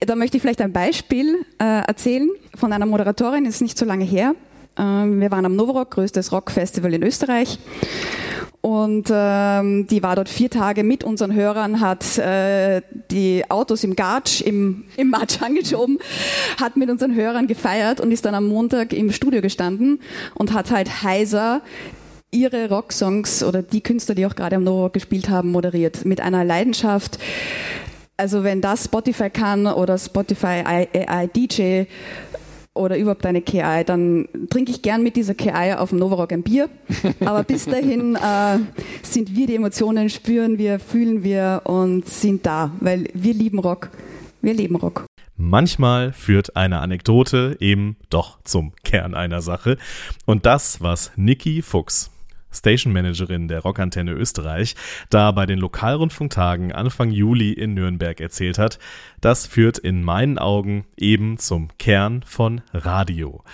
Da möchte ich vielleicht ein Beispiel äh, erzählen von einer Moderatorin, ist nicht so lange her. Ähm, wir waren am Novorock, größtes Rockfestival in Österreich. Und ähm, die war dort vier Tage mit unseren Hörern, hat äh, die Autos im Gatsch, im, im Matsch angeschoben, hat mit unseren Hörern gefeiert und ist dann am Montag im Studio gestanden und hat halt heiser ihre Rocksongs oder die Künstler, die auch gerade am Novorock gespielt haben, moderiert. Mit einer Leidenschaft. Also wenn das Spotify kann oder Spotify AI DJ oder überhaupt eine KI, dann trinke ich gern mit dieser KI auf dem Novarock ein Bier. Aber bis dahin äh, sind wir die Emotionen, spüren wir, fühlen wir und sind da, weil wir lieben Rock. Wir lieben Rock. Manchmal führt eine Anekdote eben doch zum Kern einer Sache. Und das, was Niki Fuchs Station Managerin der Rockantenne Österreich, da bei den Lokalrundfunktagen Anfang Juli in Nürnberg erzählt hat, das führt in meinen Augen eben zum Kern von Radio.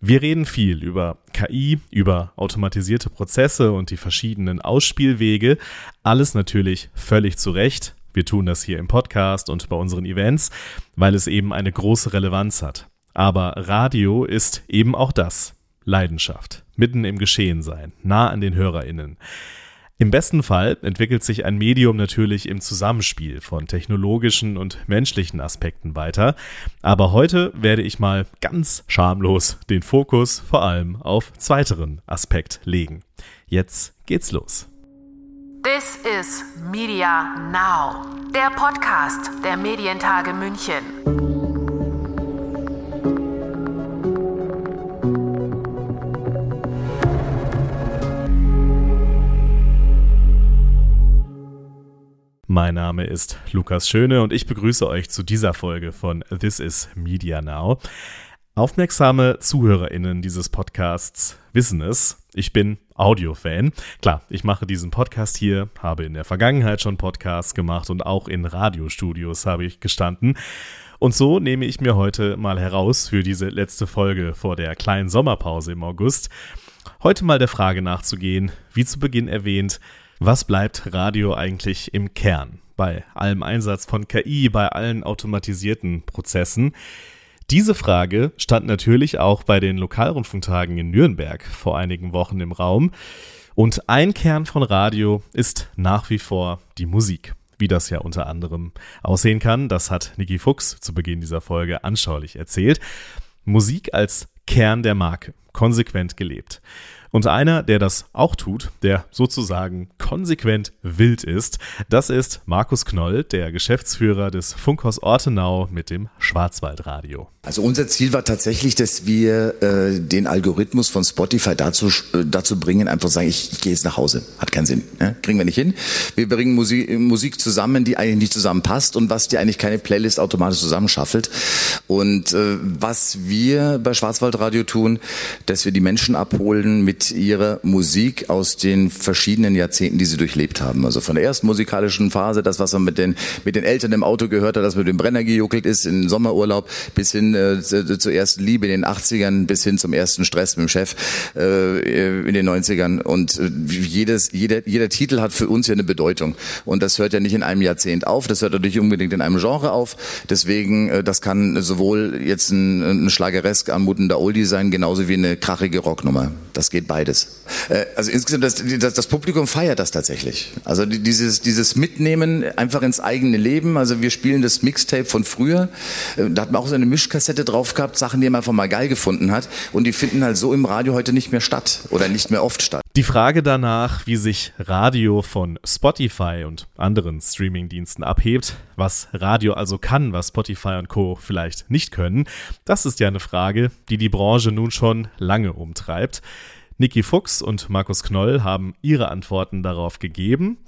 Wir reden viel über KI, über automatisierte Prozesse und die verschiedenen Ausspielwege, alles natürlich völlig zu Recht. Wir tun das hier im Podcast und bei unseren Events, weil es eben eine große Relevanz hat. Aber Radio ist eben auch das, Leidenschaft, mitten im Geschehen sein, nah an den HörerInnen. Im besten Fall entwickelt sich ein Medium natürlich im Zusammenspiel von technologischen und menschlichen Aspekten weiter, aber heute werde ich mal ganz schamlos den Fokus vor allem auf zweiteren Aspekt legen. Jetzt geht's los. This is Media Now, der Podcast der Medientage München. Mein Name ist Lukas Schöne und ich begrüße euch zu dieser Folge von This is Media Now. Aufmerksame ZuhörerInnen dieses Podcasts wissen es. Ich bin Audiofan. Klar, ich mache diesen Podcast hier, habe in der Vergangenheit schon Podcasts gemacht und auch in Radiostudios habe ich gestanden. Und so nehme ich mir heute mal heraus für diese letzte Folge vor der kleinen Sommerpause im August, heute mal der Frage nachzugehen, wie zu Beginn erwähnt, was bleibt Radio eigentlich im Kern? Bei allem Einsatz von KI, bei allen automatisierten Prozessen? Diese Frage stand natürlich auch bei den Lokalrundfunktagen in Nürnberg vor einigen Wochen im Raum. Und ein Kern von Radio ist nach wie vor die Musik. Wie das ja unter anderem aussehen kann, das hat Niki Fuchs zu Beginn dieser Folge anschaulich erzählt. Musik als Kern der Marke, konsequent gelebt. Und einer, der das auch tut, der sozusagen konsequent wild ist, das ist Markus Knoll, der Geschäftsführer des Funkhaus Ortenau mit dem Schwarzwaldradio. Also unser Ziel war tatsächlich, dass wir äh, den Algorithmus von Spotify dazu, äh, dazu bringen, einfach sagen, ich, ich gehe jetzt nach Hause. Hat keinen Sinn. Ne? Kriegen wir nicht hin. Wir bringen Musik, Musik zusammen, die eigentlich nicht zusammenpasst und was die eigentlich keine Playlist automatisch zusammenschaffelt. Und äh, was wir bei Schwarzwaldradio tun, dass wir die Menschen abholen mit ihrer Musik aus den verschiedenen Jahrzehnten, die sie durchlebt haben. Also von der ersten musikalischen Phase, das, was man mit den, mit den Eltern im Auto gehört hat, das mit dem Brenner gejuckelt ist, im Sommerurlaub, bis hin äh, zur ersten Liebe in den 80ern bis hin zum ersten Stress mit dem Chef äh, in den 90ern. Und äh, jedes, jeder, jeder Titel hat für uns ja eine Bedeutung. Und das hört ja nicht in einem Jahrzehnt auf, das hört nicht unbedingt in einem Genre auf. Deswegen, äh, das kann sowohl jetzt ein, ein schlageresk anmutender Oldie sein, genauso wie eine krachige Rocknummer. Das geht beides. Äh, also insgesamt, das, das, das Publikum feiert das tatsächlich. Also dieses, dieses Mitnehmen einfach ins eigene Leben. Also wir spielen das Mixtape von früher. Äh, da hat man auch so eine Mischkassette Kassette drauf gehabt, Sachen, die man einfach mal geil gefunden hat. Und die finden halt so im Radio heute nicht mehr statt oder nicht mehr oft statt. Die Frage danach, wie sich Radio von Spotify und anderen Streamingdiensten abhebt, was Radio also kann, was Spotify und Co. vielleicht nicht können, das ist ja eine Frage, die die Branche nun schon lange umtreibt. Niki Fuchs und Markus Knoll haben ihre Antworten darauf gegeben.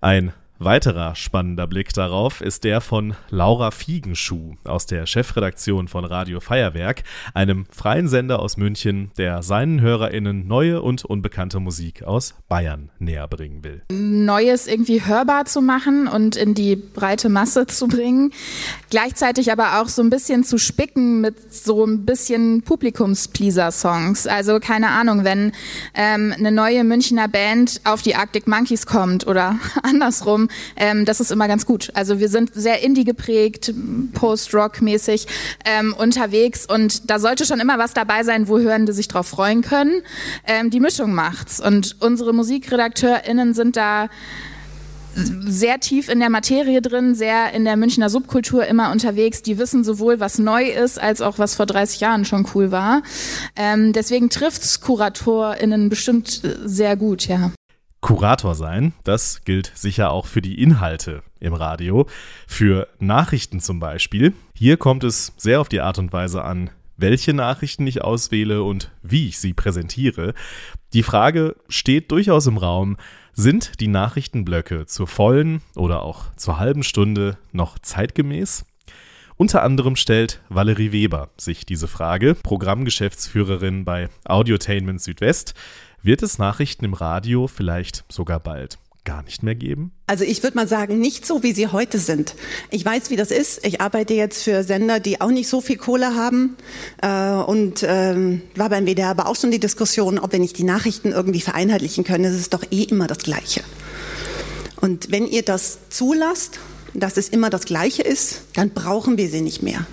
Ein Weiterer spannender Blick darauf ist der von Laura Fiegenschuh aus der Chefredaktion von Radio Feuerwerk, einem freien Sender aus München, der seinen HörerInnen neue und unbekannte Musik aus Bayern näher bringen will. Neues irgendwie hörbar zu machen und in die breite Masse zu bringen, gleichzeitig aber auch so ein bisschen zu spicken mit so ein bisschen Publikumspleaser-Songs. Also keine Ahnung, wenn ähm, eine neue Münchner Band auf die Arctic Monkeys kommt oder andersrum, ähm, das ist immer ganz gut. Also wir sind sehr indie geprägt, Post-Rock-mäßig ähm, unterwegs und da sollte schon immer was dabei sein, wo Hörende sich drauf freuen können. Ähm, die Mischung macht's und unsere MusikredakteurInnen sind da sehr tief in der Materie drin, sehr in der Münchner Subkultur immer unterwegs. Die wissen sowohl, was neu ist, als auch was vor 30 Jahren schon cool war. Ähm, deswegen trifft's KuratorInnen bestimmt sehr gut, ja. Kurator sein, das gilt sicher auch für die Inhalte im Radio, für Nachrichten zum Beispiel. Hier kommt es sehr auf die Art und Weise an, welche Nachrichten ich auswähle und wie ich sie präsentiere. Die Frage steht durchaus im Raum, sind die Nachrichtenblöcke zur vollen oder auch zur halben Stunde noch zeitgemäß? Unter anderem stellt Valerie Weber sich diese Frage, Programmgeschäftsführerin bei Audiotainment Südwest. Wird es Nachrichten im Radio vielleicht sogar bald gar nicht mehr geben? Also ich würde mal sagen, nicht so, wie sie heute sind. Ich weiß, wie das ist. Ich arbeite jetzt für Sender, die auch nicht so viel Kohle haben. Äh, und ähm, war beim WDR aber auch schon die Diskussion, ob wir nicht die Nachrichten irgendwie vereinheitlichen können. Es ist doch eh immer das Gleiche. Und wenn ihr das zulasst, dass es immer das Gleiche ist, dann brauchen wir sie nicht mehr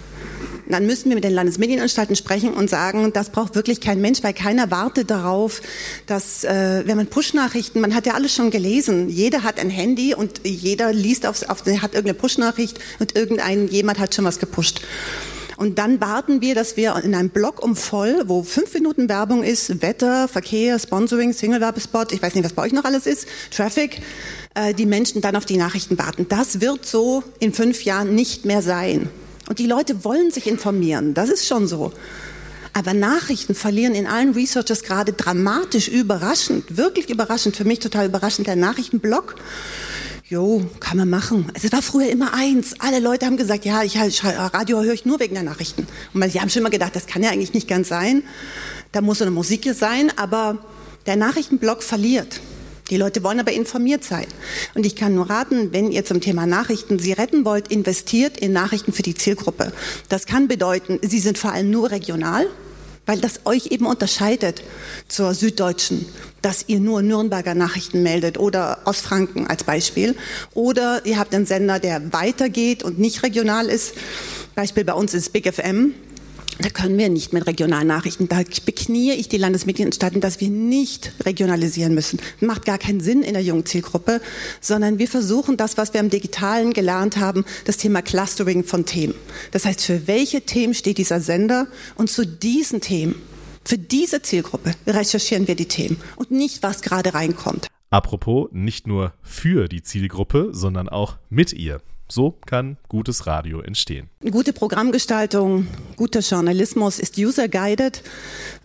dann müssen wir mit den Landesmedienanstalten sprechen und sagen, das braucht wirklich kein Mensch, weil keiner wartet darauf, dass, äh, wenn man Push-Nachrichten, man hat ja alles schon gelesen, jeder hat ein Handy und jeder liest aufs, auf, hat irgendeine Push-Nachricht und irgendein, jemand hat schon was gepusht. Und dann warten wir, dass wir in einem Block um voll, wo fünf Minuten Werbung ist, Wetter, Verkehr, Sponsoring, Single-Werbespot, ich weiß nicht, was bei euch noch alles ist, Traffic, äh, die Menschen dann auf die Nachrichten warten. Das wird so in fünf Jahren nicht mehr sein. Und die Leute wollen sich informieren, das ist schon so. Aber Nachrichten verlieren in allen Researchers gerade dramatisch überraschend, wirklich überraschend, für mich total überraschend, der Nachrichtenblock. Jo, kann man machen. Es war früher immer eins. Alle Leute haben gesagt, ja, ich, Radio höre ich nur wegen der Nachrichten. Und sie haben schon immer gedacht, das kann ja eigentlich nicht ganz sein. Da muss so eine Musik sein, aber der Nachrichtenblock verliert. Die Leute wollen aber informiert sein. Und ich kann nur raten, wenn ihr zum Thema Nachrichten sie retten wollt, investiert in Nachrichten für die Zielgruppe. Das kann bedeuten, sie sind vor allem nur regional, weil das euch eben unterscheidet zur Süddeutschen, dass ihr nur Nürnberger Nachrichten meldet oder aus Franken als Beispiel. Oder ihr habt einen Sender, der weitergeht und nicht regional ist. Beispiel bei uns ist Big FM. Da können wir nicht mit Regionalnachrichten. Da beknie ich die Landesmedienanstalten, dass wir nicht regionalisieren müssen. Macht gar keinen Sinn in der jungen Zielgruppe, sondern wir versuchen das, was wir im Digitalen gelernt haben, das Thema Clustering von Themen. Das heißt, für welche Themen steht dieser Sender? Und zu diesen Themen, für diese Zielgruppe recherchieren wir die Themen und nicht, was gerade reinkommt. Apropos, nicht nur für die Zielgruppe, sondern auch mit ihr. So kann gutes Radio entstehen. Gute Programmgestaltung, guter Journalismus ist user-guided,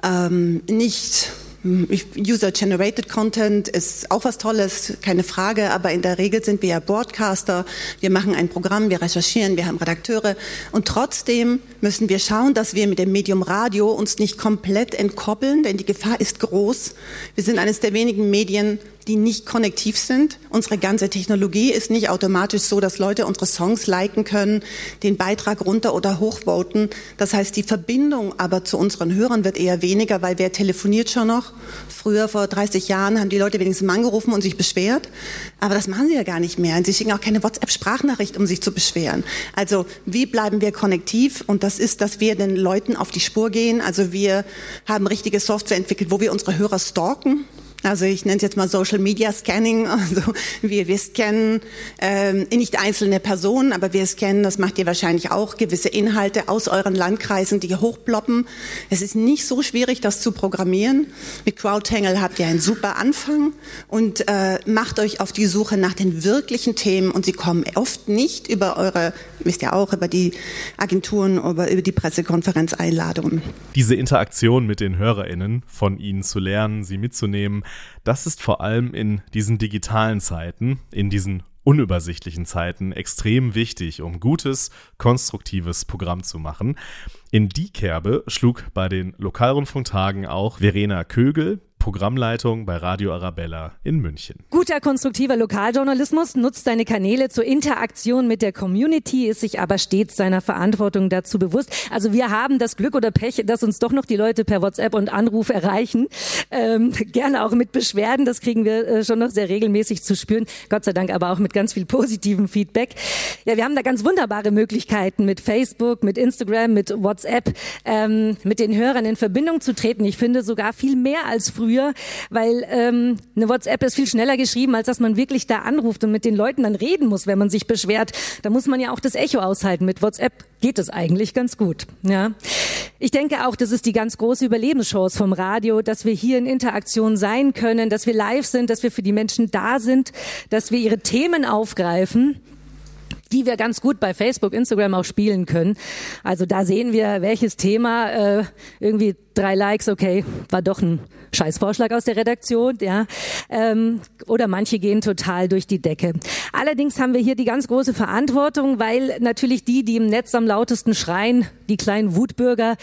ähm, nicht User-Generated Content ist auch was Tolles, keine Frage, aber in der Regel sind wir ja Broadcaster, wir machen ein Programm, wir recherchieren, wir haben Redakteure und trotzdem müssen wir schauen, dass wir mit dem Medium Radio uns nicht komplett entkoppeln, denn die Gefahr ist groß. Wir sind eines der wenigen Medien, die nicht konnektiv sind. Unsere ganze Technologie ist nicht automatisch so, dass Leute unsere Songs liken können, den Beitrag runter oder hochvoten. Das heißt, die Verbindung aber zu unseren Hörern wird eher weniger, weil wer telefoniert schon noch? Früher, vor 30 Jahren, haben die Leute wenigstens mal angerufen und sich beschwert. Aber das machen sie ja gar nicht mehr. Und sie schicken auch keine WhatsApp-Sprachnachricht, um sich zu beschweren. Also, wie bleiben wir konnektiv? Und das ist, dass wir den Leuten auf die Spur gehen. Also, wir haben richtige Software entwickelt, wo wir unsere Hörer stalken. Also ich nenne es jetzt mal Social Media Scanning. Also wir, wir scannen ähm, nicht einzelne Personen, aber wir scannen, das macht ihr wahrscheinlich auch, gewisse Inhalte aus euren Landkreisen, die hochploppen. Es ist nicht so schwierig, das zu programmieren. Mit CrowdTangle habt ihr einen super Anfang und äh, macht euch auf die Suche nach den wirklichen Themen und sie kommen oft nicht über eure, wisst ihr auch, über die Agenturen, über, über die Pressekonferenzeinladungen. Diese Interaktion mit den HörerInnen, von ihnen zu lernen, sie mitzunehmen, das ist vor allem in diesen digitalen Zeiten, in diesen unübersichtlichen Zeiten extrem wichtig, um gutes, konstruktives Programm zu machen. In die Kerbe schlug bei den Lokalrundfunktagen auch Verena Kögel, Programmleitung bei Radio Arabella in München. Guter konstruktiver Lokaljournalismus nutzt seine Kanäle zur Interaktion mit der Community, ist sich aber stets seiner Verantwortung dazu bewusst. Also wir haben das Glück oder Pech, dass uns doch noch die Leute per WhatsApp und Anruf erreichen. Ähm, gerne auch mit Beschwerden, das kriegen wir äh, schon noch sehr regelmäßig zu spüren. Gott sei Dank aber auch mit ganz viel positivem Feedback. Ja, wir haben da ganz wunderbare Möglichkeiten mit Facebook, mit Instagram, mit WhatsApp, ähm, mit den Hörern in Verbindung zu treten. Ich finde sogar viel mehr als früher, weil ähm, eine WhatsApp ist viel schneller geschrieben, als dass man wirklich da anruft und mit den Leuten dann reden muss, wenn man sich beschwert. Da muss man ja auch das Echo aushalten. Mit WhatsApp geht es eigentlich ganz gut. Ja. Ich denke auch, das ist die ganz große Überlebenschance vom Radio, dass wir hier in Interaktion sein können, dass wir live sind, dass wir für die Menschen da sind, dass wir ihre Themen aufgreifen die wir ganz gut bei Facebook, Instagram auch spielen können. Also da sehen wir, welches Thema äh, irgendwie drei Likes, okay, war doch ein Scheißvorschlag aus der Redaktion, ja. Ähm, oder manche gehen total durch die Decke. Allerdings haben wir hier die ganz große Verantwortung, weil natürlich die, die im Netz am lautesten schreien, die kleinen Wutbürger,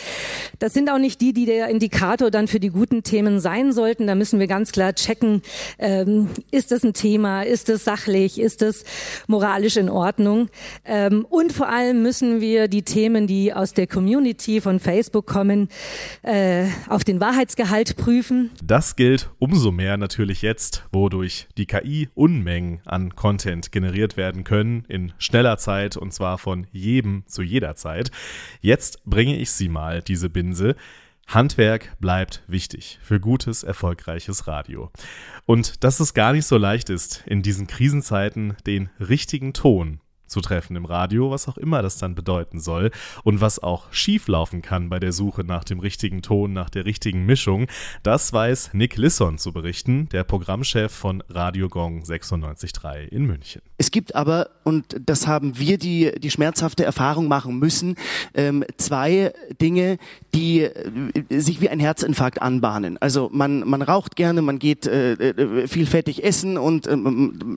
das sind auch nicht die, die der Indikator dann für die guten Themen sein sollten. Da müssen wir ganz klar checken, ähm, ist das ein Thema, ist es sachlich, ist es moralisch in Ordnung. Ähm, und vor allem müssen wir die Themen, die aus der Community von Facebook kommen, äh, auf den Wahrheitsgehalt prüfen das gilt umso mehr natürlich jetzt, wo durch die KI Unmengen an Content generiert werden können in schneller Zeit und zwar von jedem zu jeder Zeit. Jetzt bringe ich Sie mal, diese Binse. Handwerk bleibt wichtig für gutes, erfolgreiches Radio. Und dass es gar nicht so leicht ist, in diesen Krisenzeiten den richtigen Ton zu treffen im Radio, was auch immer das dann bedeuten soll und was auch schieflaufen kann bei der Suche nach dem richtigen Ton, nach der richtigen Mischung, das weiß Nick Lisson zu berichten, der Programmchef von Radio Gong 96.3 in München. Es gibt aber, und das haben wir die, die schmerzhafte Erfahrung machen müssen, ähm, zwei Dinge, die äh, sich wie ein Herzinfarkt anbahnen. Also man, man raucht gerne, man geht äh, äh viel fettig essen und äh,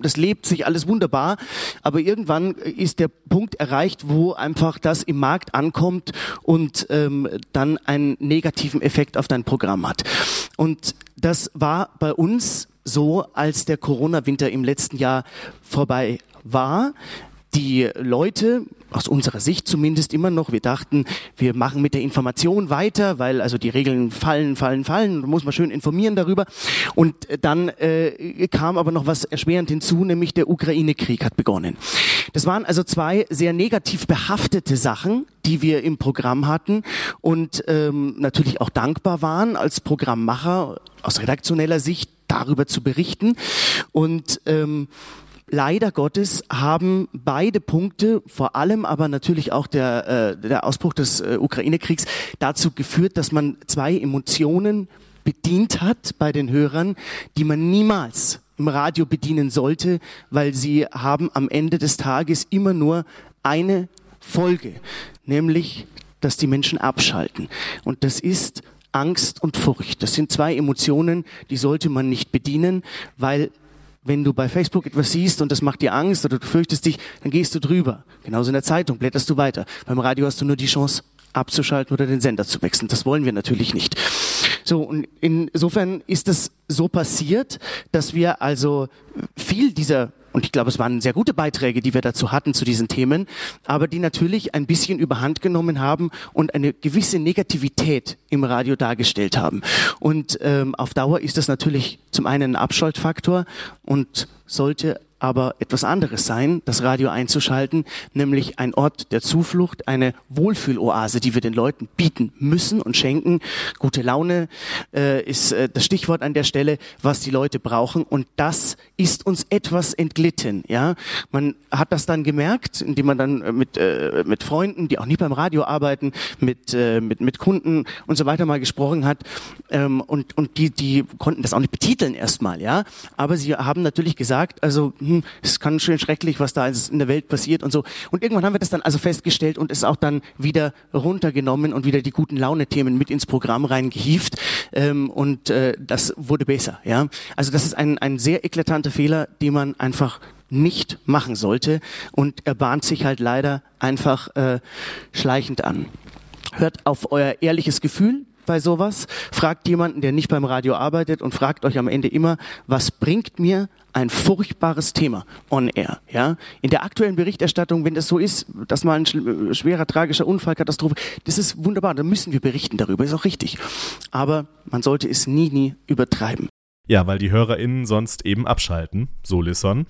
das lebt sich alles wunderbar, aber irgendwann ist der Punkt erreicht, wo einfach das im Markt ankommt und ähm, dann einen negativen Effekt auf dein Programm hat. Und das war bei uns so, als der Corona-Winter im letzten Jahr vorbei war. Die Leute, aus unserer Sicht zumindest immer noch. Wir dachten, wir machen mit der Information weiter, weil also die Regeln fallen, fallen, fallen. Da muss man schön informieren darüber. Und dann äh, kam aber noch was erschwerend hinzu, nämlich der Ukraine-Krieg hat begonnen. Das waren also zwei sehr negativ behaftete Sachen, die wir im Programm hatten und ähm, natürlich auch dankbar waren als Programmmacher aus redaktioneller Sicht darüber zu berichten. Und ähm, leider Gottes haben beide Punkte, vor allem aber natürlich auch der, äh, der Ausbruch des äh, Ukraine-Kriegs, dazu geführt, dass man zwei Emotionen bedient hat bei den Hörern, die man niemals im Radio bedienen sollte, weil sie haben am Ende des Tages immer nur eine Folge, nämlich, dass die Menschen abschalten. Und das ist Angst und Furcht. Das sind zwei Emotionen, die sollte man nicht bedienen, weil wenn du bei Facebook etwas siehst und das macht dir Angst oder du fürchtest dich, dann gehst du drüber. Genauso in der Zeitung blätterst du weiter. Beim Radio hast du nur die Chance abzuschalten oder den Sender zu wechseln. Das wollen wir natürlich nicht. So, und insofern ist es so passiert, dass wir also viel dieser und ich glaube, es waren sehr gute Beiträge, die wir dazu hatten zu diesen Themen, aber die natürlich ein bisschen überhand genommen haben und eine gewisse Negativität im Radio dargestellt haben. Und ähm, auf Dauer ist das natürlich zum einen ein Abschaltfaktor und sollte aber etwas anderes sein, das Radio einzuschalten, nämlich ein Ort der Zuflucht, eine Wohlfühloase, die wir den Leuten bieten müssen und schenken. Gute Laune äh, ist äh, das Stichwort an der Stelle, was die Leute brauchen und das ist uns etwas entglitten. Ja, man hat das dann gemerkt, indem man dann äh, mit äh, mit Freunden, die auch nicht beim Radio arbeiten, mit äh, mit mit Kunden und so weiter mal gesprochen hat ähm, und und die die konnten das auch nicht betiteln erstmal, ja, aber sie haben natürlich gesagt, also hm, hm, es kann schön schrecklich, was da in der Welt passiert und so. Und irgendwann haben wir das dann also festgestellt und es auch dann wieder runtergenommen und wieder die guten Laune-Themen mit ins Programm reingehieft. Ähm, und äh, das wurde besser. Ja, also das ist ein, ein sehr eklatanter Fehler, den man einfach nicht machen sollte und er bahnt sich halt leider einfach äh, schleichend an. Hört auf euer ehrliches Gefühl, bei sowas. Fragt jemanden, der nicht beim Radio arbeitet und fragt euch am Ende immer, was bringt mir ein furchtbares Thema on air, ja? In der aktuellen Berichterstattung, wenn das so ist, dass mal ein schwerer tragischer Unfall, Katastrophe, das ist wunderbar, da müssen wir berichten darüber, ist auch richtig. Aber man sollte es nie, nie übertreiben. Ja, weil die HörerInnen sonst eben abschalten, so Lisson.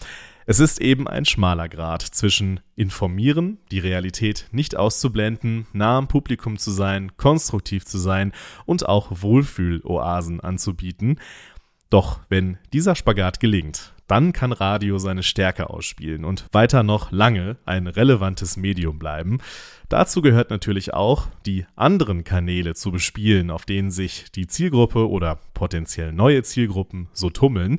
Es ist eben ein schmaler Grad zwischen informieren, die Realität nicht auszublenden, nah am Publikum zu sein, konstruktiv zu sein und auch Wohlfühloasen anzubieten. Doch wenn dieser Spagat gelingt, dann kann Radio seine Stärke ausspielen und weiter noch lange ein relevantes Medium bleiben. Dazu gehört natürlich auch, die anderen Kanäle zu bespielen, auf denen sich die Zielgruppe oder potenziell neue Zielgruppen so tummeln.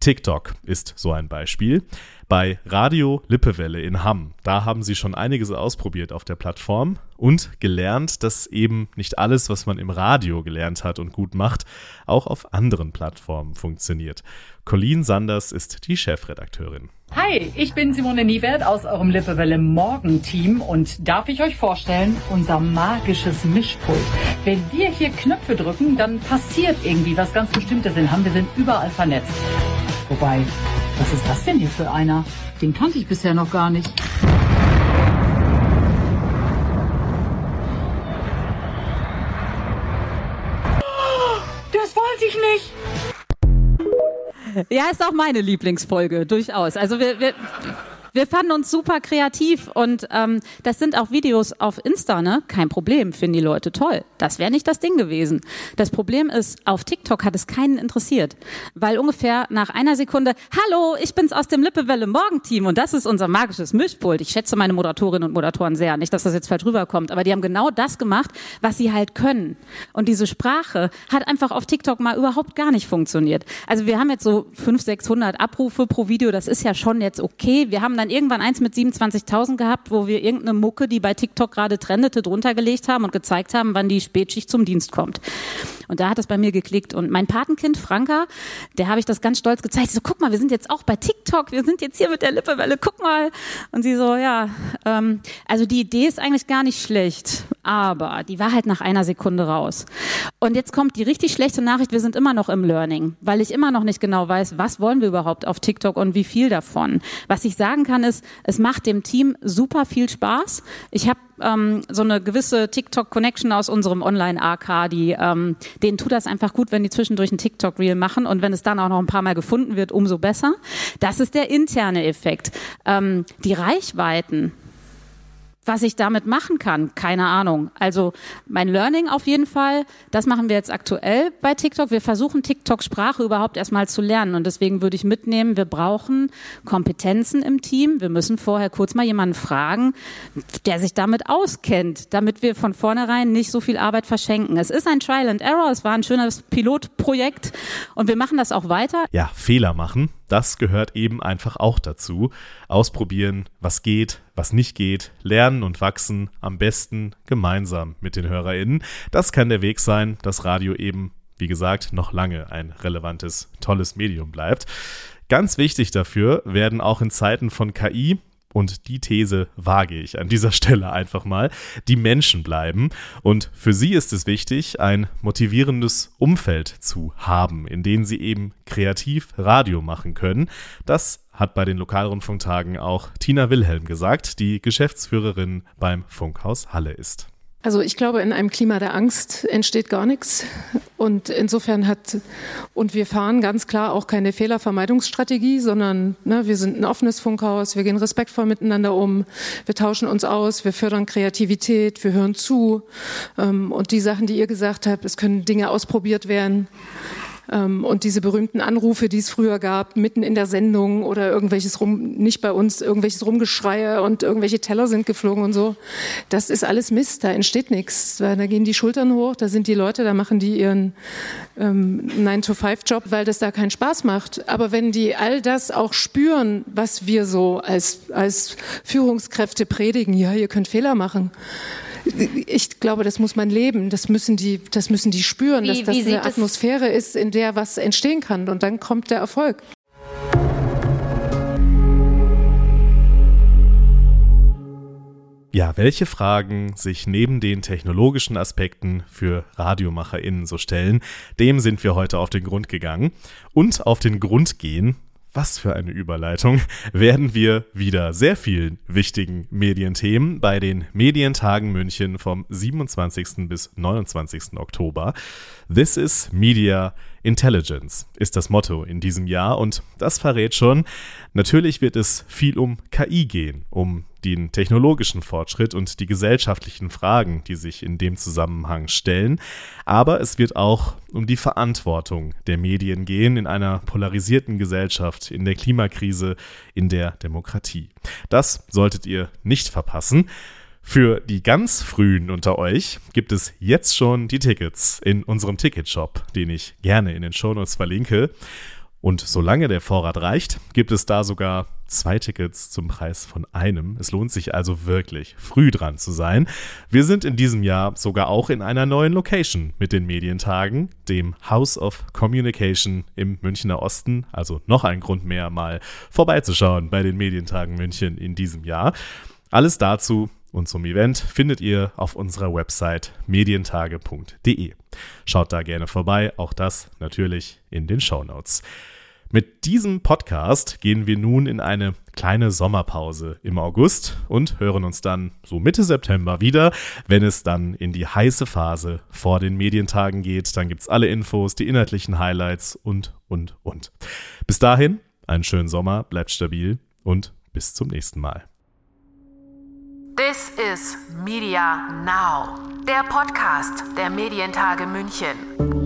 TikTok ist so ein Beispiel. Bei Radio Lippewelle in Hamm, da haben sie schon einiges ausprobiert auf der Plattform und gelernt, dass eben nicht alles, was man im Radio gelernt hat und gut macht, auch auf anderen Plattformen funktioniert. Colleen Sanders ist die Chefredakteurin. Hi, ich bin Simone Niewert aus eurem Lippewelle Morgenteam und darf ich euch vorstellen, unser magisches Mischpult. Wenn wir hier Knöpfe drücken, dann passiert irgendwie was ganz Bestimmtes in Hamm. Wir sind überall vernetzt. Wobei, was ist das denn hier für einer? Den kannte ich bisher noch gar nicht. Das wollte ich nicht. Ja, ist auch meine Lieblingsfolge, durchaus. Also wir, wir, wir fanden uns super kreativ und ähm, das sind auch Videos auf Insta, ne? Kein Problem, finden die Leute toll. Das wäre nicht das Ding gewesen. Das Problem ist, auf TikTok hat es keinen interessiert, weil ungefähr nach einer Sekunde, hallo, ich bin's aus dem Lippewelle Morgenteam und das ist unser magisches Mischpult. Ich schätze meine Moderatorinnen und Moderatoren sehr, nicht, dass das jetzt falsch rüberkommt, aber die haben genau das gemacht, was sie halt können. Und diese Sprache hat einfach auf TikTok mal überhaupt gar nicht funktioniert. Also wir haben jetzt so 500, 600 Abrufe pro Video, das ist ja schon jetzt okay. Wir haben dann dann irgendwann eins mit 27.000 gehabt, wo wir irgendeine Mucke, die bei TikTok gerade trendete, drunter gelegt haben und gezeigt haben, wann die Spätschicht zum Dienst kommt. Und da hat es bei mir geklickt. Und mein Patenkind, Franka, der habe ich das ganz stolz gezeigt. So, guck mal, wir sind jetzt auch bei TikTok, wir sind jetzt hier mit der Lippewelle, guck mal. Und sie so, ja, ähm, also die Idee ist eigentlich gar nicht schlecht, aber die war halt nach einer Sekunde raus. Und jetzt kommt die richtig schlechte Nachricht, wir sind immer noch im Learning, weil ich immer noch nicht genau weiß, was wollen wir überhaupt auf TikTok und wie viel davon. Was ich sagen kann ist, es macht dem Team super viel Spaß. Ich habe ähm, so eine gewisse TikTok-Connection aus unserem Online-AK, die ähm, denen tut das einfach gut, wenn die zwischendurch ein TikTok-Reel machen und wenn es dann auch noch ein paar Mal gefunden wird, umso besser. Das ist der interne Effekt. Ähm, die Reichweiten, was ich damit machen kann, keine Ahnung. Also mein Learning auf jeden Fall, das machen wir jetzt aktuell bei TikTok. Wir versuchen TikTok-Sprache überhaupt erstmal zu lernen und deswegen würde ich mitnehmen, wir brauchen Kompetenzen im Team. Wir müssen vorher kurz mal jemanden fragen, der sich damit auskennt, damit wir von vornherein nicht so viel Arbeit verschenken. Es ist ein Trial and Error, es war ein schönes Pilotprojekt und wir machen das auch weiter. Ja, Fehler machen, das gehört eben einfach auch dazu. Ausprobieren, was geht, was nicht geht, lernen und wachsen, am besten gemeinsam mit den HörerInnen. Das kann der Weg sein, dass Radio eben, wie gesagt, noch lange ein relevantes, tolles Medium bleibt. Ganz wichtig dafür werden auch in Zeiten von KI und die These wage ich an dieser Stelle einfach mal, die Menschen bleiben. Und für sie ist es wichtig, ein motivierendes Umfeld zu haben, in dem sie eben kreativ Radio machen können. Das hat bei den Lokalrundfunktagen auch Tina Wilhelm gesagt, die Geschäftsführerin beim Funkhaus Halle ist. Also ich glaube, in einem Klima der Angst entsteht gar nichts. Und insofern hat, und wir fahren ganz klar auch keine Fehlervermeidungsstrategie, sondern ne, wir sind ein offenes Funkhaus, wir gehen respektvoll miteinander um, wir tauschen uns aus, wir fördern Kreativität, wir hören zu. Ähm, und die Sachen, die ihr gesagt habt, es können Dinge ausprobiert werden. Ähm, und diese berühmten Anrufe, die es früher gab, mitten in der Sendung oder irgendwelches rum, nicht bei uns, irgendwelches Rumgeschreie und irgendwelche Teller sind geflogen und so. Das ist alles Mist, da entsteht nichts. Da gehen die Schultern hoch, da sind die Leute, da machen die ihren ähm, 9-to-5-Job, weil das da keinen Spaß macht. Aber wenn die all das auch spüren, was wir so als, als Führungskräfte predigen, ja, ihr könnt Fehler machen, ich glaube, das muss man leben. Das müssen die, das müssen die spüren, wie, dass das eine Atmosphäre ist, in der was entstehen kann. Und dann kommt der Erfolg. ja, welche Fragen sich neben den technologischen Aspekten für RadiomacherInnen so stellen, dem sind wir heute auf den Grund gegangen. Und auf den Grund gehen, was für eine Überleitung, werden wir wieder sehr vielen wichtigen Medienthemen bei den Medientagen München vom 27. bis 29. Oktober. This is Media Intelligence ist das Motto in diesem Jahr und das verrät schon, natürlich wird es viel um KI gehen, um den technologischen Fortschritt und die gesellschaftlichen Fragen, die sich in dem Zusammenhang stellen, aber es wird auch um die Verantwortung der Medien gehen in einer polarisierten Gesellschaft, in der Klimakrise, in der Demokratie. Das solltet ihr nicht verpassen. Für die ganz Frühen unter euch gibt es jetzt schon die Tickets in unserem Ticketshop, den ich gerne in den Shownotes verlinke. Und solange der Vorrat reicht, gibt es da sogar zwei Tickets zum Preis von einem. Es lohnt sich also wirklich, früh dran zu sein. Wir sind in diesem Jahr sogar auch in einer neuen Location mit den Medientagen, dem House of Communication im Münchner Osten. Also noch ein Grund mehr, mal vorbeizuschauen bei den Medientagen München in diesem Jahr. Alles dazu und zum Event findet ihr auf unserer Website medientage.de. Schaut da gerne vorbei, auch das natürlich in den Show Notes. Mit diesem Podcast gehen wir nun in eine kleine Sommerpause im August und hören uns dann so Mitte September wieder, wenn es dann in die heiße Phase vor den Medientagen geht. Dann gibt es alle Infos, die inhaltlichen Highlights und, und, und. Bis dahin, einen schönen Sommer, bleibt stabil und bis zum nächsten Mal. This is Media Now, der Podcast der Medientage München.